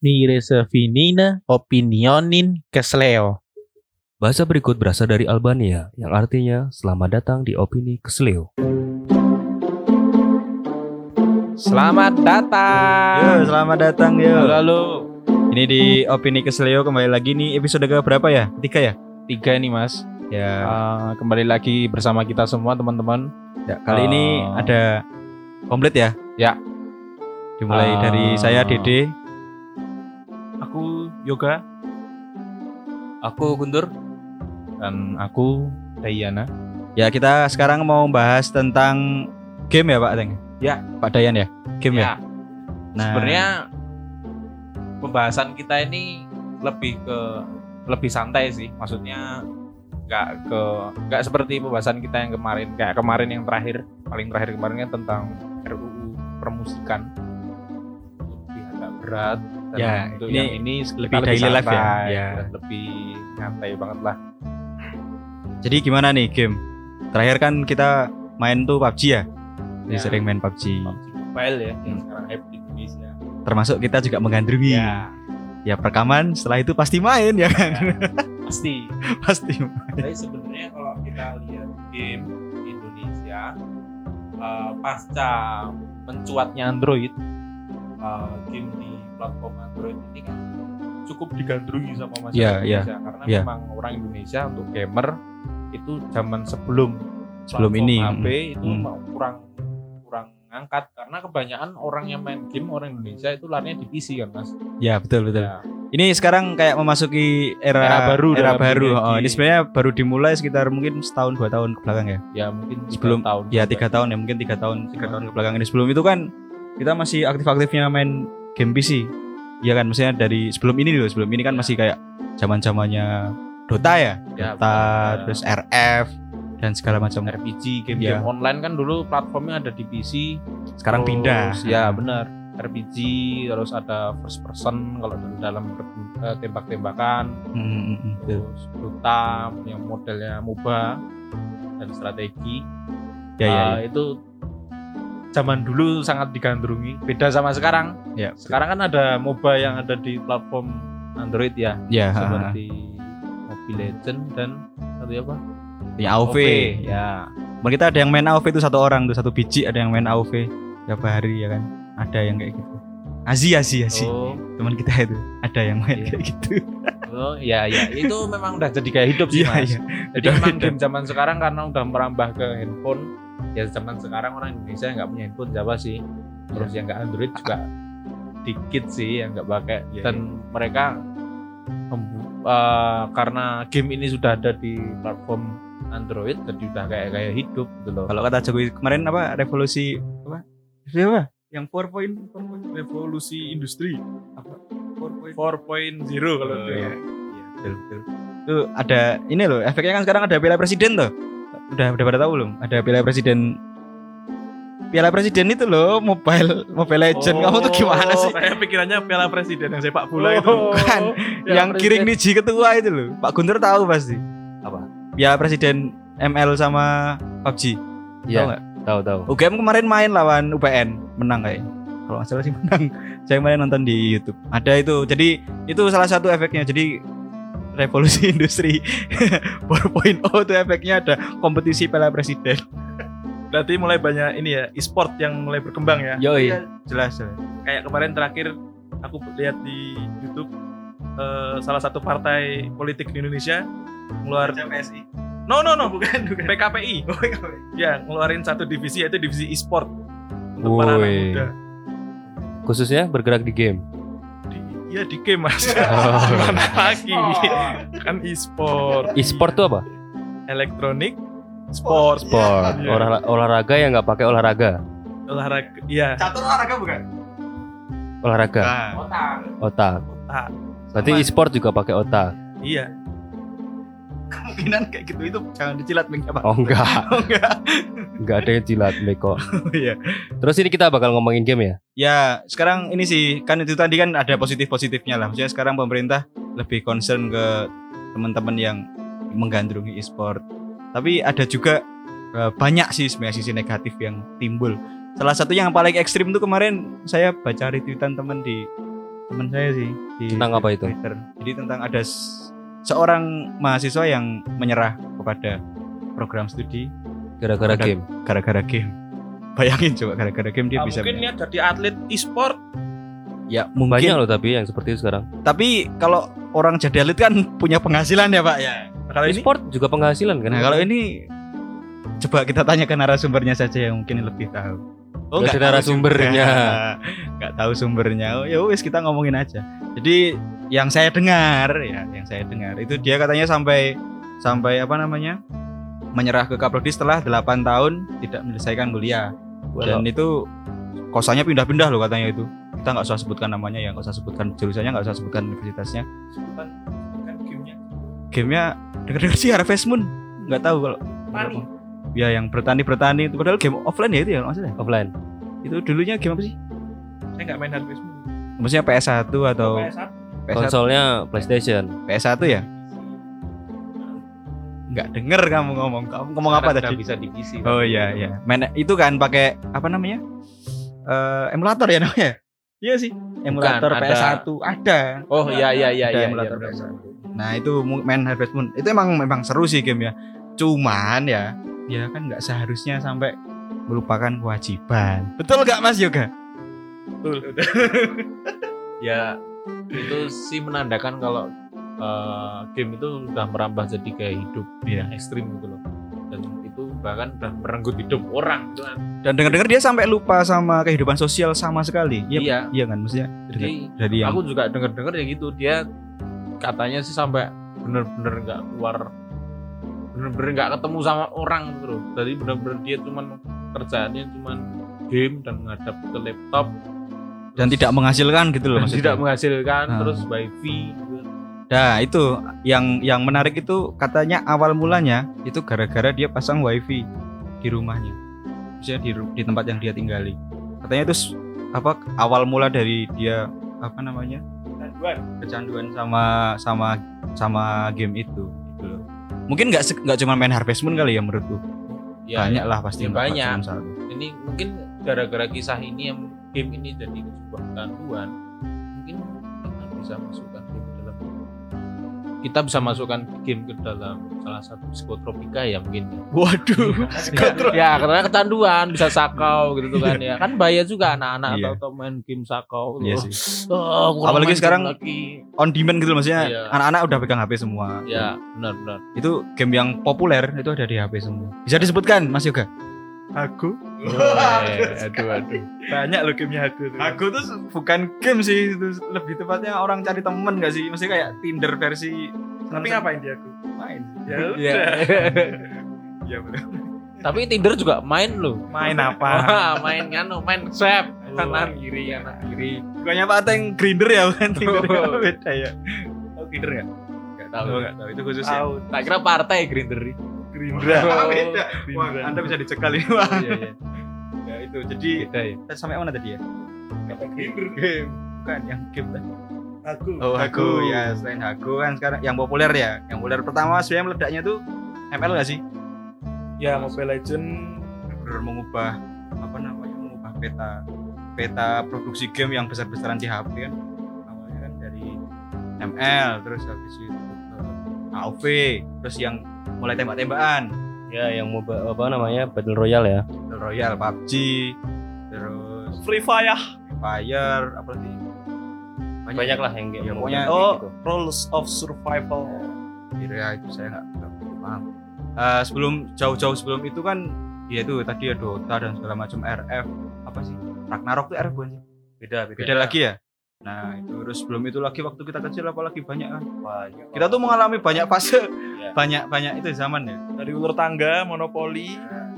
Mi reservinina opinionin kesleo. Bahasa berikut berasal dari Albania yang artinya selamat datang di opini kesleo. Selamat Yo, datang. selamat datang yo. Halo, halo. Ini di Opini Kesleo kembali lagi nih episode ke berapa ya? Ketiga ya? Tiga nih mas. Ya. Eh, kembali lagi bersama kita semua teman-teman. ya, kali ini Oh. ada komplit ya? Ya. Dimulai Ah. dari saya Dede. Aku Yoga Aku Guntur. dan aku Dayana. Ya, kita sekarang mau bahas tentang game ya, Pak Teng? Ya. Pak Dayan ya? Game ya? Ya, Nah, sebenarnya pembahasan kita ini lebih ke lebih santai sih. Maksudnya nggak ke nggak seperti pembahasan kita yang kemarin kayak kemarin yang terakhir paling terakhir kemarin kan tentang RUU permusikan lebih agak berat dan Ya, untuk ini yang ini lebih daily life ya? Ya. lebih nyantai banget lah jadi gimana nih game? Terakhir kan kita main tuh PUBG ya? Jadi Ya. sering main PUBG. PUBG Mobile ya yang Hmm. sekarang hype di Indonesia Termasuk kita juga menggandrungi. ya Ya, perekaman setelah itu pasti main ya kan? pasti pasti. Tapi sebenarnya kalau kita lihat game Indonesia eh, pasca mencuatnya Android, eh, game di platform Android ini kan cukup digandrungi sama masyarakat Iya, iya, Indonesia karena iya. memang orang Indonesia untuk gamer itu zaman sebelum Sebelum ini, HP itu hmm. kurang kurang ngangkat karena kebanyakan orang yang main game orang Indonesia itu larinya di PC kan mas. Ya, betul betul. Ya, Ini sekarang kayak memasuki era Era baru era baru. Oh, ini sebenarnya baru dimulai sekitar mungkin setahun dua tahun ke belakang ya. ya mungkin Sebelum- tahun. Ya tiga tahun ya mungkin tiga tahun tiga tahun ke belakang ini. Sebelum itu kan kita masih aktif-aktifnya main game PC. Iya kan, maksudnya dari sebelum ini loh. Sebelum ini kan Ya. masih kayak zaman zamannya Dota ya, Ya, Dota, benar. terus RF dan segala macam. RPG game-game Ya. online kan dulu platformnya ada di PC Sekarang terus, pindah. ya benar RPG terus ada first person kalau dulu dalam eh, tembak-tembakan Hmm, terus Dota yang modelnya MOBA dan strategi Ya ya. Eh, itu zaman dulu sangat digandrungi. Beda sama sekarang. Ya. sekarang kan ada MOBA yang ada di platform Android ya. Ya, seperti Mobile Legend dan satu apa? Ya AOV. ya. Kemarin kita ada yang main AOV itu satu orang tuh satu biji ada yang main AOV tiap hari ya kan? Ada yang kayak gitu. Azi Azi Azi. Oh. Teman kita itu ada yang main Iya. kayak gitu. Oh ya ya itu memang udah jadi gaya hidup sih Iya, mas. iya. Jadi Udah memang game zaman sekarang karena udah merambah ke handphone. Ya zaman sekarang orang Indonesia nggak punya handphone Jawa sih. Terus yang nggak Android juga dikit sih yang nggak pakai. Iya, Dan mereka membu- eh, karena game ini sudah ada di platform Android jadi udah kayak gaya hidup gitu loh. kalau kata Jokowi kemarin apa revolusi apa revolusi apa yang 4.0 revolusi industri apa 4.0 kalau Oh, iya. Iya, betul, betul. Itu ada ini loh, efeknya kan sekarang ada Piala Presiden tuh. Udah udah pada tahu belum? Ada Piala Presiden Piala Presiden itu loh, mobile Mobile Legend. Kamu tuh gimana sih? Saya pikirannya Piala Presiden yang sepak bola itu. Bukan. yang kiring niji ketua itu loh. Pak Guntur tahu pasti. Apa? Piala Presiden ML sama PUBG. Tahu Iya, tahu tahu. UGM kemarin main lawan UPN, menang kayaknya. Kalau nggak salah sih menang. Saya kemarin nonton di YouTube. Ada itu. Jadi itu salah satu efeknya. Jadi revolusi industri 4.0 itu efeknya ada kompetisi Piala Presiden. Berarti mulai banyak ini ya, e-sport yang mulai berkembang ya. Yoi. Jelas, jelas. Kayak kemarin terakhir aku lihat di YouTube eh, salah satu partai politik di Indonesia ngeluar PSI. No no no bukan bukan PKPI. Ya, ngeluarin satu divisi yaitu divisi e-sport untuk para anak muda. Khususnya bergerak di game. Di, ya di game Mas. Oh. Gimana lagi? kan e-sport. E-sport tuh apa? Elektronik sport. Sport. Iya. Olah- olahraga yang nggak pakai olahraga. Olahraga. Iya. Catur olahraga bukan? Olahraga. Nah, Otak. Otak. Berarti e-sport juga pakai otak. Iya. Kemungkinan kayak gitu itu jangan dicilat Ming, apa? Oh enggak, Oh, enggak. enggak ada yang jilat Meko. Iya. Terus ini kita bakal ngomongin game ya? Ya, sekarang ini sih kan itu tadi kan ada positif-positifnya lah. Maksudnya sekarang pemerintah lebih concern ke teman-teman yang menggandrungi e-sport. Tapi ada juga eh, banyak sih sebenarnya sisi negatif yang timbul. Salah satu yang paling ekstrim tuh kemarin saya baca retweetan teman di teman saya sih di Tentang apa itu? Twitter. Jadi tentang ada seorang mahasiswa yang menyerah kepada program studi Gara-gara game. gara-gara game. Bayangin coba gara-gara game dia Ah, bisa mungkin niat jadi atlet e-sport ya mungkin Banyak loh tapi yang seperti itu sekarang. tapi kalau orang jadi atlet kan punya penghasilan ya pak ya Nah, kalau ini E-sport juga penghasilan kan? nah kalau ini coba kita tanya ke narasumbernya saja yang mungkin lebih tahu Nggak ada tahu narasumbernya. juga. nggak tahu sumbernya. Oh, ya wis kita ngomongin aja. Jadi yang saya dengar ya yang saya dengar itu dia katanya sampai sampai apa namanya menyerah ke Kaprodi setelah 8 tahun tidak menyelesaikan kuliah. Dan itu kosannya pindah-pindah loh katanya itu. Kita nggak usah sebutkan namanya ya nggak usah sebutkan jurusannya nggak usah sebutkan universitasnya. Bukan bukan gamenya. Gamenya dengar-dengar sih Harvest Moon. Nggak tahu kalau Tani. Ya yang bertani bertani itu padahal game offline ya itu ya maksudnya Offline. itu dulunya game apa sih Saya nggak main Harvest Moon. maksudnya PS1 atau PS1. PS1 Konsolnya PlayStation. PS1 ya nggak denger kamu ngomong kamu ngomong apa Karena tadi bisa di PC. oh iya iya main itu kan pakai apa namanya Eh emulator ya namanya iya sih emulator ada. PS1 ada Oh iya iya iya Ada iya. emulator iya, PS1. Nah itu main Harvest Moon itu emang memang seru sih game ya. Cuman ya, ya kan nggak seharusnya sampai melupakan kewajiban. Betul nggak Mas Yoga? Betul. ya itu sih menandakan kalau eh, game itu sudah merambah jadi gaya hidup Iya. yang ekstrim gitu loh dan itu bahkan udah merenggut hidup orang gitu kan Dan dengar-dengar dia sampai lupa sama kehidupan sosial sama sekali. Iya, iya iya kan maksudnya. jadi Dari yang aku juga denger dengar ya gitu dia katanya sih sampai bener-bener nggak keluar bener-bener nggak ketemu sama orang gitu loh jadi bener-bener dia cuman kerjaannya cuman game dan ngadap ke laptop dan tidak menghasilkan gitu loh maksudnya. tidak menghasilkan Ah. terus wifi gitu. Nah itu yang yang menarik itu katanya awal mulanya itu gara-gara dia pasang wifi di rumahnya, maksudnya di di tempat yang dia tinggali. Katanya itu apa awal mula dari dia apa namanya Kecanduan. kecanduan sama sama sama game itu gitu. Mungkin nggak nggak cuma main Harvest Moon kali ya menurutku. ya banyak lah pasti ya banyak. ini mungkin gara-gara kisah ini yang game ini jadi sebuah kecanduan mungkin bisa dalam kita bisa masukkan game ke dalam salah satu psikotropika ya mungkin ya. Waduh. ya karena kecanduan bisa sakau gitu kan ya kan bahaya juga anak-anak Iya. atau main game sakau Iya Oh, sih. oh, Apalagi sekarang lagi. On demand gitu maksudnya Iya. anak-anak udah pegang HP semua. ya benar-benar Itu game yang populer itu ada di HP semua. Bisa disebutkan Mas Yoga? Aku. Aduh aduh Banyak loh gamenya aku tuh. Aku tuh bukan game sih, itu lebih tepatnya orang cari temen gak sih? Maksudnya kayak Tinder versi Tapi ngapain dia aku? main. Ya udah. Iya benar. tapi Tinder juga main loh Main apa? Main kan main swipe Oh. kanan kiri kanan kiri Bukannya Pak Ateng grinder ya bukan Tinder ya Oh. beda ya. Oh grinder ya? nggak Tahu tahu enggak tahu itu khusus ya. Tak kira partai Grinder Gerindra. Oh, beda. Wah, Gerindra. Anda bisa dicekal ini, Pak. iya iya Ya itu. Jadi beda ya kita sampai mana tadi ya? Grinder. Game. Bukan yang game tadi. Aku. Oh, aku ya selain aku kan sekarang yang populer ya. Yang populer pertama sebenarnya meledaknya tuh ML gak sih? Ya Mobile Legend. benar mengubah apa namanya mengubah peta peta produksi game yang besar-besaran di HP kan awalnya kan dari ML terus habis itu ke AOV terus yang mulai tembak-tembakan. Ya yang mau apa namanya? Battle Royale ya. Battle Royale PUBG terus Free Fire. Fire apa lagi? Banyak. Lah yang kayak Ya, mau pokoknya- Oh, gitu. Rules of Survival. ya itu saya nggak paham. Eh, sebelum jauh-jauh sebelum itu kan ya itu tadi ya Dota dan segala macam RF apa sih? Ragnarok tuh RF bukan sih? Beda. Beda lagi ya nah itu terus sebelum itu lagi waktu kita kecil apalagi banyak kan Banyak. kita tuh mengalami banyak fase Iya. banyak banyak itu zaman ya Dari ulur tangga, monopoli. Hah?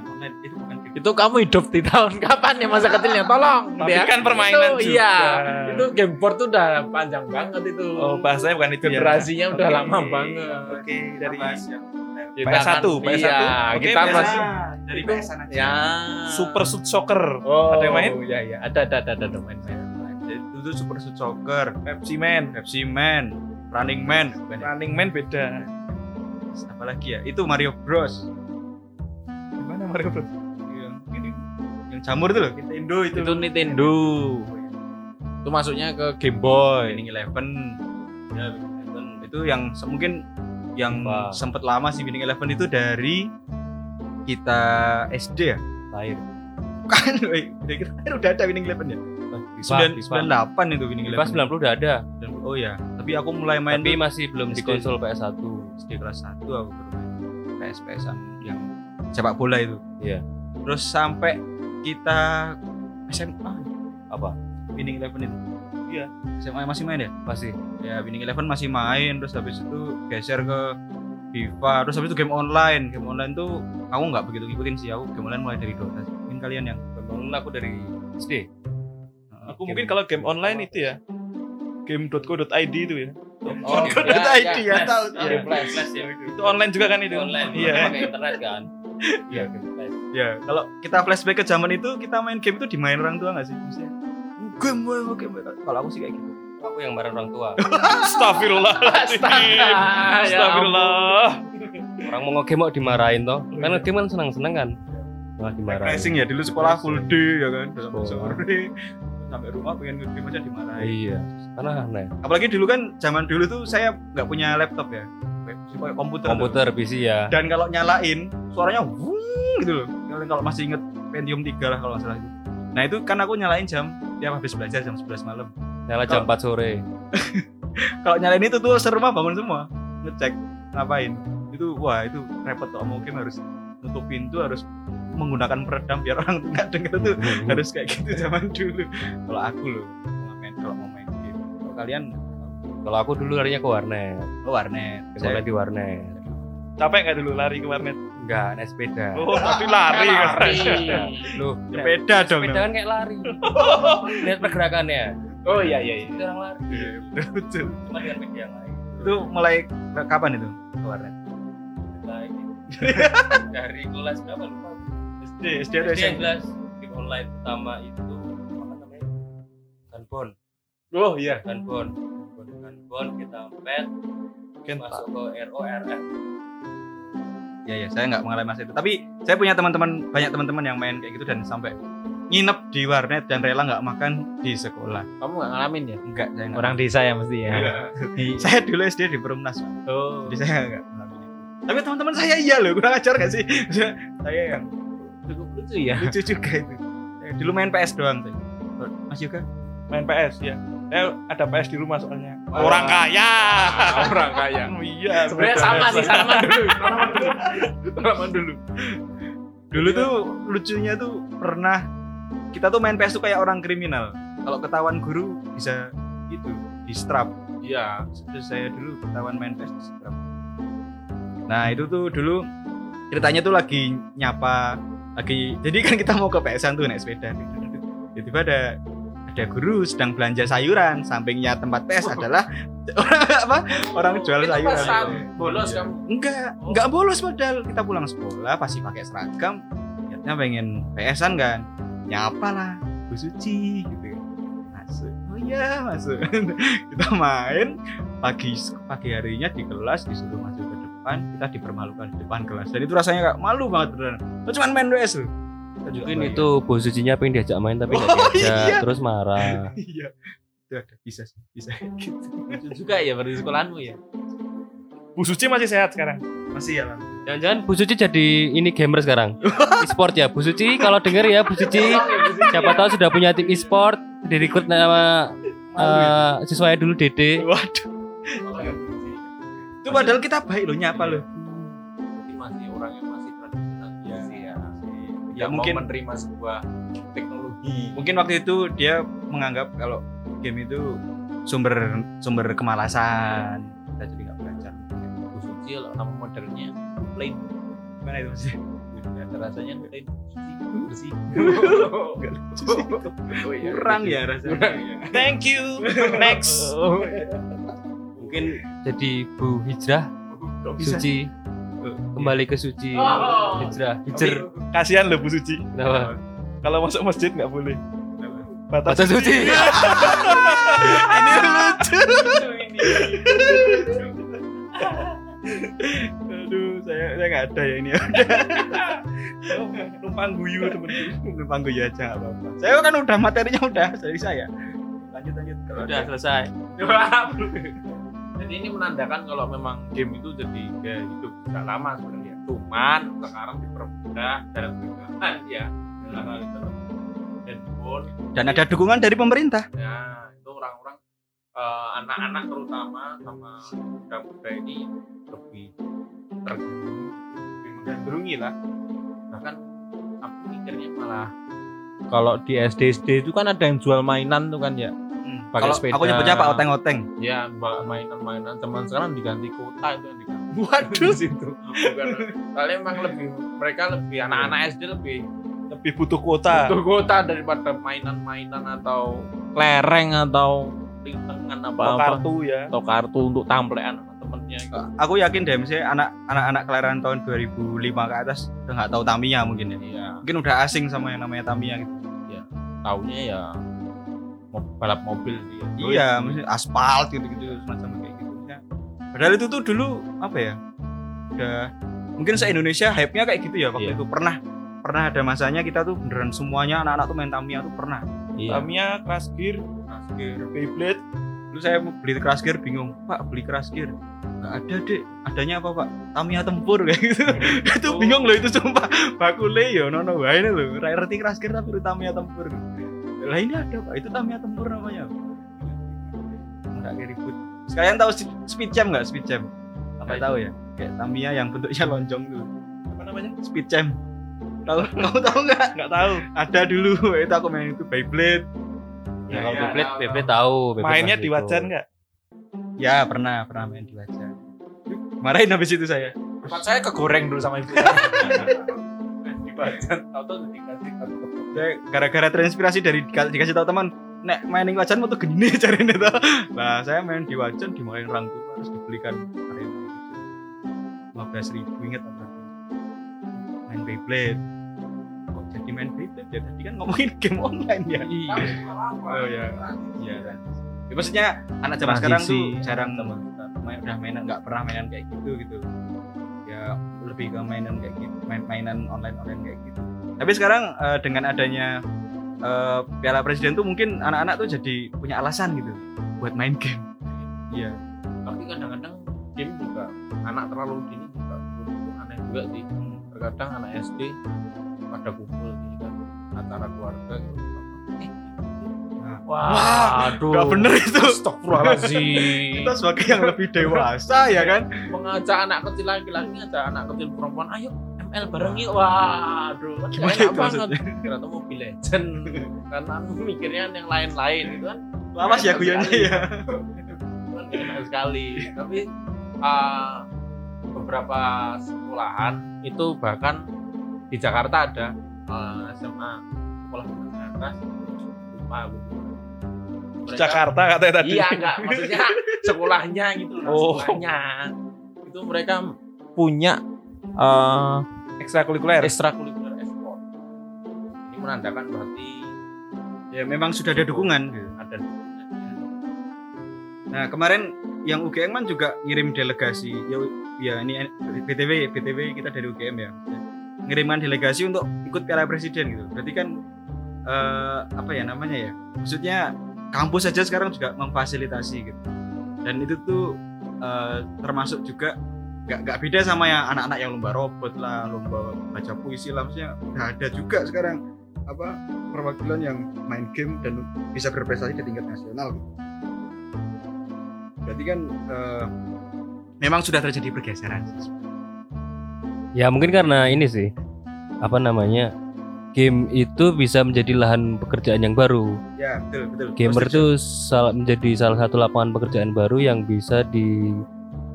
online itu bukan game. itu kamu hidup di tahun kapan ya masa kecilnya tolong Tapi ya. kan permainan itu, juga. iya itu game board tuh udah panjang banget itu Oh, bahasanya bukan itu ya. generasinya udah Oke. lama banget Oke, dari Kita PS1, kan- PS1. iya, Oke, kita PS1. masih dari Itu- PS-an aja ya Super Shoot Soccer. oh Ada yang main? ya ya ada ada ada ada main main Jadi itu Super Shoot Soccer Pepsi Man. Pepsi Man Running Man bukan ya? Running Man beda. apa lagi ya itu Mario Bros Gimana Mario Bros? yang ini yang jamur itu loh Nintendo itu itu Nintendo Itu masuknya ke Game Boy. Winning Eleven ya Winning Eleven itu yang mungkin yang Wah. sempet lama sih Winning Eleven itu dari kita SD ya Lahir. kan kita udah ada Winning Eleven ya sembilan sembilan delapan itu Winning Pas Eleven 90 udah ada, oh ya tapi aku mulai main tapi masih belum di konsol PS1. SD kelas 1 aku baru main PS PSan yang sepak bola itu Iya. terus sampai kita SMA Apa? Winning Eleven itu Iya. SMA masih main ya Masih. ya Winning Eleven masih main terus habis itu geser ke FIFA terus habis itu game online game online tuh aku nggak begitu ngikutin sih aku game online mulai dari Dota mungkin kalian yang Bangun aku dari SD. Aku mungkin kalau game online itu ya game.co.id itu ya. Oh, Dota.id ya, tahu, tahu. Iya, flash, flash ya. Itu online juga kan itu. Online, Iya. pakai internet kan. Iya, ya kalau kita flashback ke zaman itu kita main game itu dimain orang tua nggak sih maksudnya game boy game boy. kalau aku sih kayak gitu Aku yang marah orang tua. Astagfirullah. Astagfirullah. Orang mau ngegame mau dimarahin toh. Kan ngegame kan senang-senang kan. Malah dimarahin. racing ya dulu sekolah full day ya kan sore sampai rumah pengen ngegame aja dimarahin Iya. Karena aneh. apalagi dulu kan zaman dulu tuh saya nggak punya laptop ya kayak komputer tuh. Komputer PC ya. dan kalau nyalain suaranya wuh gitu loh kalau masih inget Pentium 3 lah kalau nggak salah itu nah itu kan aku nyalain jam tiap habis belajar jam 11 malam Nyala jam 4 sore. kalau nyalain itu tuh serumah bangun semua ngecek ngapain itu wah itu repot tuh mungkin harus nutup pintu harus menggunakan peredam biar orang nggak dengar tuh harus kayak gitu zaman dulu kalau aku loh kalau main kalau mau main game kalau kalian Kalau aku dulu larinya ke warnet. oh warnet Saya- di warnet. Capek nggak dulu lari ke warnet? Enggak, naik sepeda. Oh, tapi lari kan. Loh, sepeda dong sepeda kan kayak lari. Lihat pergerakannya. Oh iya iya iya. Itu orang lari. Iya, betul Cuma dengan media yang lain. itu mulai kapan itu ke warnet. Dari kelas berapa lupa. SD SD atau SD jelas game online pertama itu apa namanya? Gunbon. Oh iya. Gunbon. Gunbon kita pet masuk ke RORF. ya ya saya nggak mengalami masa itu tapi saya punya teman-teman banyak teman-teman yang main kayak gitu dan sampai nginep di warnet dan rela nggak makan di sekolah Kamu nggak ngalamin ya? enggak saya nggak Orang desa ya mesti ya. saya dulu SD di Perumnas. Oh. jadi saya nggak tapi teman-teman saya iya loh kurang ajar gak sih saya yang Cukup lucu ya. lucu juga itu Saya dulu main PS doang saya. Mas Yoga Main PS ya. Saya ada PS di rumah soalnya. Wah. Orang kaya. Orang kaya. Oh, iya. Sebenarnya sama sih, salaman dulu. Salaman dulu. Dulu. dulu tuh lucunya tuh pernah kita tuh main PS tuh kayak orang kriminal kalau ketahuan guru bisa gitu di strap Iya. terus saya dulu ketahuan main PS di strap nah itu tuh dulu ceritanya tuh lagi nyapa lagi jadi kan kita mau ke PS-an tuh naik sepeda. Tiba-tiba ada ada guru sedang belanja sayuran sampingnya tempat PS adalah orang apa orang jual Itu sayuran. pas bolos kamu. enggak enggak bolos padahal. Kita pulang sekolah pasti pakai seragam. Niatnya pengen PS-an kan. Nyapa lah Bu Suci gitu kan. masuk. Oh iya masuk. Kita main pagi pagi harinya di kelas disuruh masuk ke depan kita dipermalukan di depan kelas dan itu rasanya kayak malu banget beneran itu cuma main PS loh Mungkin itu bos sucinya pengen diajak main tapi Oh, diajak, iya. terus marah. iya itu ada bisa sih bisa gitu Lucu juga ya baru di sekolahmu ya. Bu Suci masih sehat sekarang. masih ya Bang? Jangan-jangan Bu Suci jadi ini gamer sekarang. e-sport ya. Bu Suci kalau denger ya Bu Suci. Siapa tahu sudah punya tim e-sport. Direkrut nama eh siswanya dulu Dede. waduh itu padahal kita baik loh nyapa loh masih orang yang masih tradisional sih ya. Ya, Yang mungkin- mau menerima sebuah teknologi. mungkin waktu itu dia menganggap kalau game itu sumber sumber kemalasan kita jadi nggak belajar kalau nama modernnya plain. gimana itu sih Ya, rasanya plain bersih. Kurang ya rasanya Thank you. Next. Mungkin jadi Bu Hijrah kok bisa Suci. Kembali ke suci. Oh. Hijrah. Hijr. Kasihan loh Bu Suci. Kenapa? Kalau masuk masjid nggak boleh. Batas, Batas suci. ini lucu aduh saya saya nggak ada ya ini Numpang guyu temen numpang gue aja nggak apa-apa saya kan udah materinya udah dari saya lanjut Udah selesai. Jadi ini menandakan kalau memang game itu jadi gaya hidup sudah lama sebenarnya. Cuman sekarang dipermudah dalam kegiatan ya karena itu handphone. Dan ada dukungan dari pemerintah. ya itu orang-orang eh, anak-anak terutama sama muda-muda ini lebih tergandrungi lebih menggandrungi lah. Bahkan aku mikirnya malah kalau di SD SD itu kan ada yang jual mainan tuh kan ya Pakai Kalau sepeda. aku nyebutnya Pak Oteng-oteng. ya ba- mainan-mainan zaman sekarang diganti kota itu yang diganti Waduh. di situ bukan soalnya emang lebih mereka lebih anak-anak SD lebih Lebih butuh kuota. butuh kota daripada mainan-mainan atau kelereng atau lintengan Atau apa-apa kartu ya. atau kartu untuk tamplean sama temennya gitu. Aku yakin deh misalnya anak anak-anak kelahiran tahun 2005 ke atas udah nggak tahu Tamiya mungkin ya. iya Mungkin udah asing sama yang namanya Tamiya gitu. taunya ya balap mobil ya. Iya, mesti aspal gitu-gitu semacam kayak gitu. Ya. Padahal itu tuh dulu apa ya? Udah mungkin se Indonesia hype-nya kayak gitu ya waktu Iya. itu. Pernah pernah ada masanya kita tuh beneran semuanya anak-anak tuh main Tamiya tuh pernah. iya Tamiya, Crash Gear, Beyblade. Dulu saya mau beli keras gear bingung, Pak beli keras gear nggak ada dek, adanya apa pak? Tamiya tempur kayak gitu. itu bingung loh itu sumpah. Bakule ya nono wae ini loh. Ngerti keras gear tapi Tamiya tempur. Lah ini ada pak, itu Tamiya tempur namanya. Nggak ribut. Sekalian tahu speed champ nggak speed champ? Apa tahu ya? Kayak Tamiya yang bentuknya lonjong tuh. Apa namanya? Speed champ. Tahu? Kamu tahu nggak? Nggak tahu. Ada dulu. Itu aku main itu Beyblade. Ya, Iya, kalau iya, Beyblade, tahu, Beyblade tahu. Beyblade Mainnya di wajan nggak? Ya pernah pernah main di wajah. Marahin habis itu saya. Tempat saya kegoreng dulu sama ibu di badan tau-tau dikasih satu Saya gara-gara terinspirasi dari dika- dikasih tahu teman, nek mainin wajan mau tuh gini cari itu. Nah, saya main di wajan dimarahin orang tua terus dibelikan lima belas ribu inget apa? Main Beyblade. Kok jadi main Beyblade ya? Tadi kan ngomongin game online ya. iya Oh ya, iya. Ya, maksudnya anak zaman sekarang tuh jarang main, udah mainan nggak pernah mainan kayak gitu gitu. Ya lebih ke mainan kayak gitu, main mainan online online kayak gitu. Tapi sekarang eh, dengan adanya eh, Piala Presiden tuh mungkin anak-anak tuh jadi punya alasan gitu buat main game. Iya. tapi kadang-kadang game juga anak terlalu dini juga aneh juga sih terkadang anak SD pada kumpul di kan acara keluarga gitu eh, Nah. wah aduh Gak bener itu. Astagfirullahaladzim Kita sebagai yang lebih dewasa ya kan. mengajak anak kecil laki-laki ngajak anak kecil perempuan ayo ML bareng yuk. Wah aduh kan Gimana enak banget. ternyata Mobile Legend karena aku mikirnya yang lain-lain itu kan. Lawas ya guyonnya ya. Kan enak sekali. Tapi uh, beberapa sekolahan itu bahkan di Jakarta ada uh, SMA sekolah menengah atas lupa aku Mereka- Jakarta katanya tadi. iya enggak maksudnya sekolahnya gitu loh Oh. sekolahnya. Itu mereka punya uh, Ekstrakurikuler. ekstrakurikuler esport ini menandakan berarti Ya memang sudah ada dukungan. Gitu. ada Nah kemarin yang UGM kan juga ngirim delegasi. Ya, ya ini BTW BTW kita dari UGM ya. Ngirimkan delegasi untuk ikut Piala Presiden gitu. Berarti kan eh, apa ya namanya ya? Maksudnya kampus saja sekarang juga memfasilitasi gitu. Dan itu tuh eh, termasuk juga nggak nggak beda sama yang anak-anak yang lomba robot lah lomba baca puisi lah maksudnya udah ada juga sekarang apa perwakilan yang main game dan bisa berprestasi di tingkat nasional gitu. Berarti kan eh, memang sudah terjadi pergeseran. Ya mungkin karena ini sih apa namanya game itu bisa menjadi lahan pekerjaan yang baru. ya betul betul. Gamer itu menjadi salah satu lapangan pekerjaan baru yang bisa di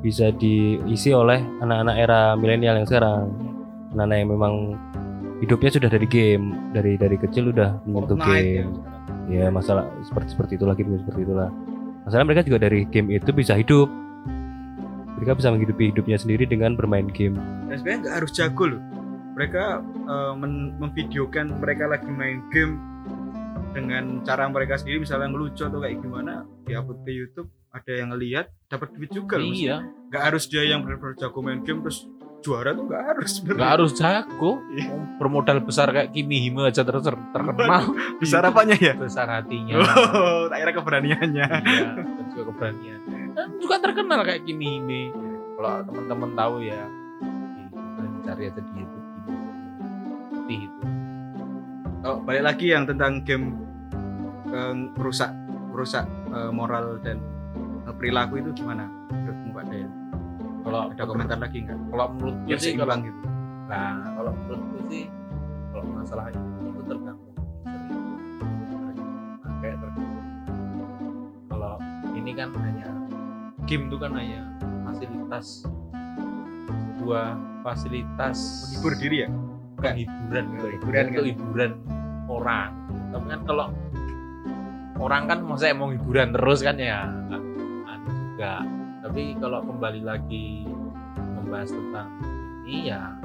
bisa diisi oleh anak-anak era milenial yang sekarang. Anak-anak yang memang hidupnya sudah dari game, dari dari kecil udah menyentuh ya game. Ya masalah seperti seperti itulah game seperti itulah. Masalah mereka juga dari game itu bisa hidup. Mereka bisa menghidupi hidupnya sendiri dengan bermain game. dan sebenarnya nggak harus jago loh mereka men- memvideokan mereka lagi main game dengan cara mereka sendiri misalnya ngelucu atau kayak gimana diupload ke YouTube ada yang ngelihat dapat duit juga loh iya. nggak harus dia yang benar-benar jago main game terus juara tuh nggak harus nggak harus jago. Iya. bermodal besar kayak Kimi Hime aja terus ter- terkenal. Besar apanya ya? Besar hatinya. Oh tak kira keberaniannya. Iya dan juga keberanian dan juga terkenal kayak Kimi Hime. Kalau teman-teman tahu ya cari aja di YouTube. Putih itu. Oh, balik lagi yang tentang game eh, merusak merusak eh, moral dan perilaku itu gimana menurutmu Pak kalau ada komentar lagi nggak kalau menurut biar sih kalau gitu Nah, kalau menurutku sih kalau masalah itu, itu tergantung pakai tergantung. Kalau ini kan hanya game itu kan hanya fasilitas sebuah fasilitas menghibur diri ya bukan hiburan gitu. hiburan itu kan? hiburan orang. Tapi kan kalau orang kan masa mau hiburan terus kan ya juga. Tapi kalau kembali lagi membahas tentang ini ya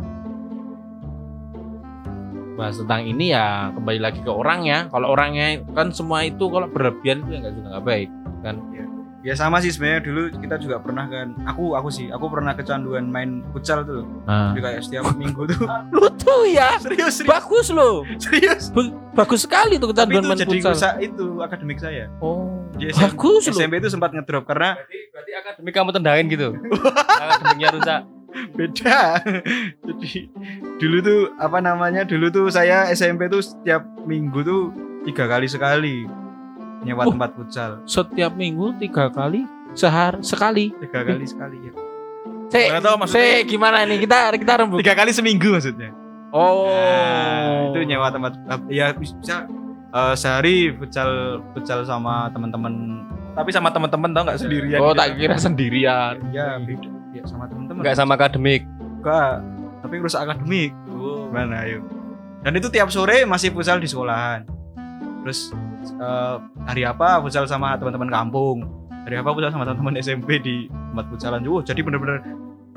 bahas tentang ini ya kembali lagi ke orangnya. Kalau orangnya kan semua itu kalau berlebihan itu ya nggak juga nggak baik kan ya sama sih sebenarnya. Dulu kita juga pernah kan. Aku aku sih. Aku pernah kecanduan main futsal tuh nah. jadi kayak setiap minggu tuh. Lu tuh ya. Serius serius. Bagus lo serius. Bagus sekali tuh kecanduan itu main jadi futsal. itu akademik saya. Oh Di SM bagus lo SMP itu sempat ngedrop karena Berarti berarti akademik kamu tendangin gitu. Akademiknya rusak. beda. Jadi dulu tuh apa namanya dulu tuh saya SMP tuh setiap minggu tuh tiga kali sekali nyewa Oh. tempat futsal setiap minggu tiga kali sehar sekali tiga kali sekali ya Nggak tahu maksudnya. sek, gimana nih kita kita rembuk tiga kali seminggu maksudnya oh Nah, itu nyewa tempat ya bisa eh, sehari futsal futsal sama teman-teman Tapi sama teman-teman tau nggak sendirian. oh gitu. tak kira sendirian ya beda ya sama teman-teman Enggak sama akademik. Enggak, tapi rusak akademik Gimana ayo? Dan itu tiap sore masih futsal di sekolahan. Terus eh, hari apa futsal sama teman-teman kampung. Hari apa futsal sama teman-teman SMP di tempat futsalan. Oh, jadi benar-benar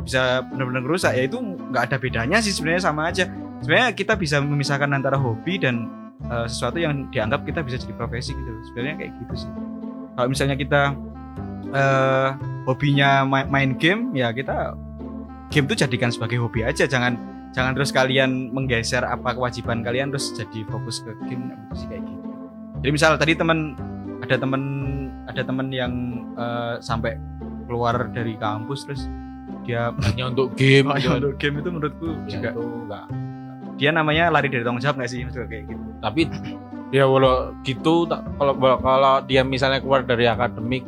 bisa benar-benar rusak ya itu nggak ada bedanya sih sebenarnya sama aja. Sebenarnya kita bisa memisahkan antara hobi dan eh, sesuatu yang dianggap kita bisa jadi profesi gitu. Sebenarnya kayak gitu sih. Kalau misalnya kita eh hobinya ma- main game ya kita game tuh jadikan sebagai hobi aja jangan jangan terus kalian menggeser apa kewajiban kalian terus jadi fokus ke game itu sih kayak gitu jadi misal tadi teman ada teman ada teman yang eh, sampai keluar dari kampus terus dia hanya untuk game. Hanya untuk game itu menurutku Ya, juga itu enggak. dia namanya lari dari tanggung jawab nggak sih? Maksudnya kayak gitu. Tapi ya walau gitu kalau kalau dia misalnya keluar dari akademik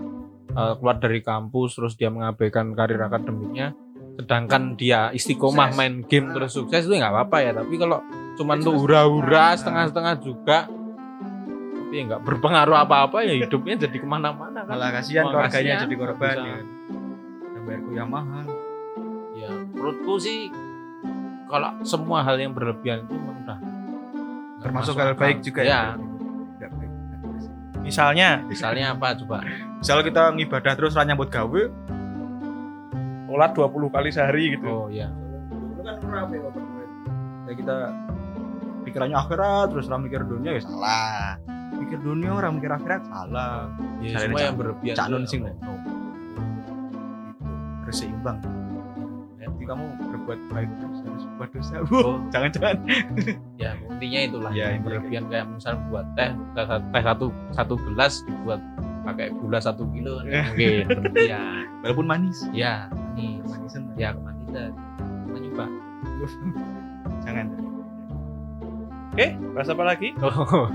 eh, keluar dari kampus terus dia mengabaikan karir akademiknya sedangkan dia istiqomah Sukses. main game terus sukses itu nggak apa-apa ya. Tapi kalau cuman Ya, untuk jelas. hura-hura setengah-setengah juga tapi ya nggak berpengaruh apa-apa ya hidupnya jadi ke mana-mana kan. Malah kasihan keluarganya jadi korban ya. Bayarku yang mahal. Ya menurutku sih kalau semua hal yang berlebihan itu memang udah termasuk masuk hal baik juga ya. Ya. Misalnya? Misalnya apa coba? Misal kita ngibadah terus ra nyambut gawe sholat 20 kali sehari gitu. oh ya itu kan rame kayak kita pikirannya akhirat terus orang mikir dunia ya salah mikir dunia orang mikir akhirat salah. Ya, Caranya semua yang berlebihan cak nun ya sing Allah. gitu. Harus seimbang jadi kamu berbuat baik terus harus berbuat dosa. Wow jangan-jangan. Ya intinya itulah. Ya, yang intinya berlebihan kayak misalnya buat teh teh, satu satu gelas dibuat pakai gula satu kilo mungkin berlebihan. Walaupun manis. Ya manis. Manisan ya. Kemanisan. Kita nyoba. Jangan. Oke, bahas apa lagi? oh.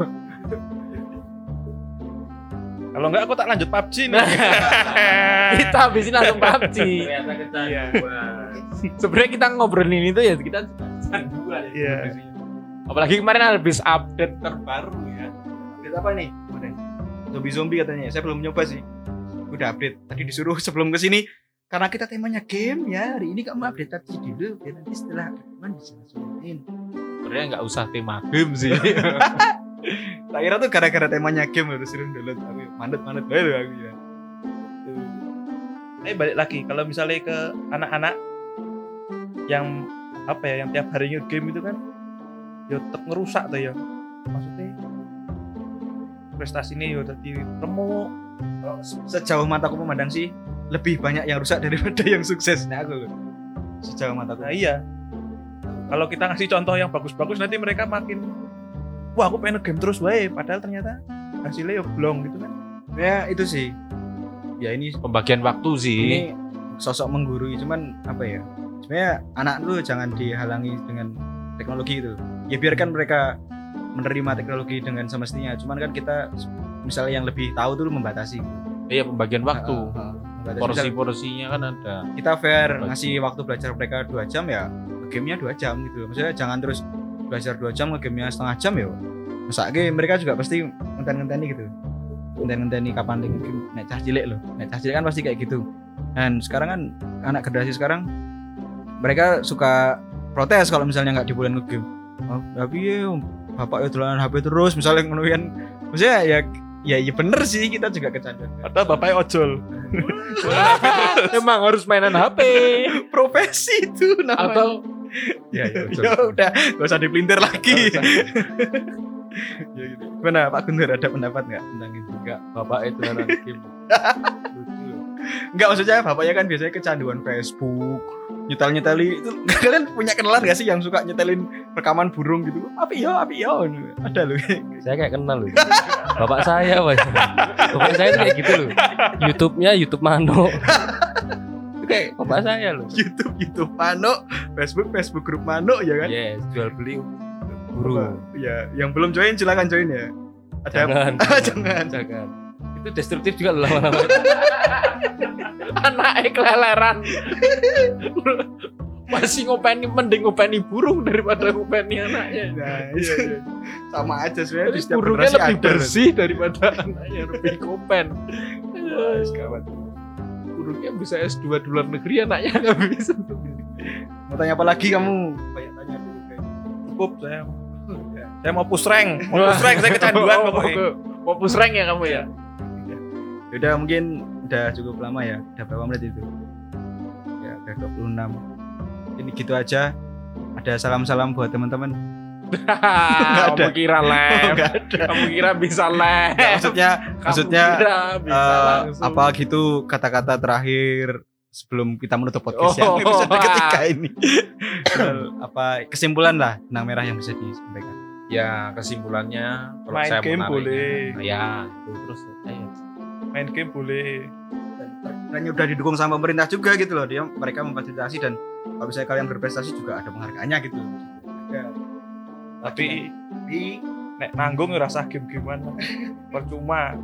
Kalau enggak aku tak lanjut PUBG nih. kita habisin langsung PUBG Iya. sebenarnya kita ngobrolin itu ya kita dua ya diskusinya. apalagi kemarin habis update terbaru ya. Update apa nih? Kemarin zombie zombie katanya. Saya belum nyoba sih. Udah update. Tadi disuruh sebelum ke sini karena kita temanya game ya hari ini kamu update tadi dulu biar nanti setelah rekaman bisa langsung main. Sebenarnya nggak usah tema game sih tak kira tuh gara-gara temanya game harus suruh download tapi mandet mandet baru aku ya Eh balik lagi kalau misalnya ke anak-anak yang apa ya yang tiap hari game itu kan ya tetap ngerusak tuh ya. Maksudnya prestasi ini ya jadi remuk. sejauh mataku memandang sih lebih banyak yang rusak daripada yang sukses nah aku sejauh mataku. Nah iya. Kalau kita ngasih contoh yang bagus-bagus nanti mereka makin wah aku pengen game terus wae padahal ternyata hasilnya ya belum gitu kan. Ya itu sih. Ya ini Pembagian waktu sih. ini sosok menggurui cuman apa ya? Sebenarnya anak lu jangan dihalangi dengan teknologi itu. Ya biarkan mereka menerima teknologi dengan semestinya. Cuman kan kita misalnya yang lebih tahu tuh membatasi. Iya pembagian waktu. Membatasi. Misal Porsi-porsinya kan ada. kita fair Bagi. ngasih waktu belajar mereka dua jam ya gamenya dua jam gitu maksudnya jangan terus belajar dua jam gamenya setengah jam ya masa mereka juga pasti ngenten-ngenteni gitu. Ngenten-ngenteni kapan lagi game nek cah cilik loh. Nek cah cilik kan pasti kayak gitu. Dan sekarang kan anak generasi sekarang mereka suka protes kalau misalnya nggak dibolehin ngegame. Oh, tapi ya bapak ya dolanan HP terus misalnya ngonoan maksudnya ya ya ya bener sih kita juga kecanda Padahal bapaknya ojol. Emang harus mainan HP profesi itu namanya. Atau ya, ya, ya udah gak usah dipelintir lagi ya gitu. Gimana Pak Guntur ada pendapat nggak tentang itu? Enggak. bapak itu anak game. Lucu. Enggak maksudnya bapaknya kan biasanya kecanduan Facebook, nyetel-nyeteli itu kalian punya kenalan gak sih yang suka nyetelin rekaman burung gitu? Api yo, api yo. Ada loh. Saya kayak kenal loh. Bapak saya, Pak. Bapak saya tuh kayak gitu loh. YouTube-nya YouTube Mano. Kayak bapak saya loh. YouTube, YouTube Mano, Facebook, Facebook grup Mano ya kan? Yes, jual beli guru. Ya, yang belum join silakan join ya. Ada Jangan. jangan. Jangan. Itu destruktif juga loh lama-lama. Anaknya keleleran. Masih ngopeni mending ngopeni burung daripada ngopeni anaknya. Nah, iya, iya. sama aja sebenarnya di Jadi setiap burungnya lebih ada. bersih daripada anaknya lebih kopen. Wah, gawat. Burungnya bisa S2 di luar negeri anaknya nggak bisa. Mau tanya apa lagi kamu? Banyak tanya dulu. Cukup saya. Saya mau push rank, mau push rank saya kecanduan Oh, pokoknya. oh, Mau push rank ya kamu ya? Udah mungkin udah cukup lama ya. Udah berapa menit itu? Ya, udah 26. Ini gitu aja. Ada salam-salam buat teman-teman. Ada. Kamu kira Oh, lem? enggak ada. Kamu kira bisa lem? Maksudnya Kamu maksudnya kira bisa eh, langsung. apa gitu kata-kata terakhir sebelum kita menutup podcast Oh. yang episode ketiga ini. apa kesimpulan lah benang merah yang bisa disampaikan. Ya kesimpulannya kalau Main saya game boleh. Ya itu terus ayo. Main game boleh. Dan udah didukung sama pemerintah juga gitu loh. Dia mereka memfasilitasi dan kalau misalnya kalian berprestasi juga ada penghargaannya gitu. Tapi Tapi nek nanggung ngerasa game-gamean percuma.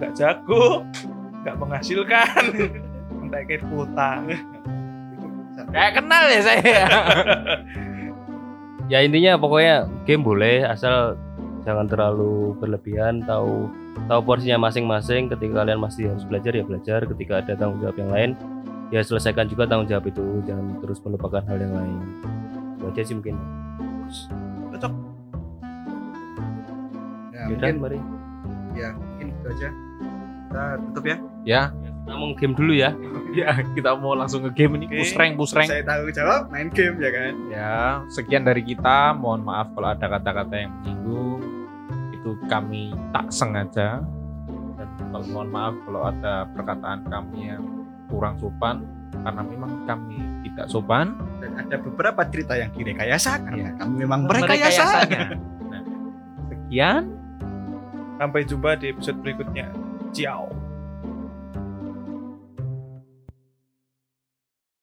Nggak jago, nggak menghasilkan. Entah kayak kuota. Kayak kenal ya saya. ya intinya pokoknya game boleh asal jangan terlalu berlebihan tahu tahu porsinya masing-masing ketika kalian masih harus belajar ya belajar ketika ada tanggung jawab yang lain ya selesaikan juga tanggung jawab itu jangan terus melupakan hal yang lain itu aja sih mungkin Cocok. ya, ya mungkin mari ya mungkin itu aja. Kita tutup ya. ya, kita ngomong game dulu ya ya kita mau langsung ke game ini rank, push rank. Saya tahu jawab main game ya kan. Ya, sekian dari kita. Mohon maaf kalau ada kata-kata yang menyinggung. Itu kami tak sengaja. Dan kalau mohon maaf kalau ada perkataan kami yang kurang sopan karena memang kami tidak sopan. Dan ada beberapa cerita yang direkayasa karena Iya. kami memang merekayasa. Nah, sekian. Sampai jumpa di episode berikutnya. Ciao.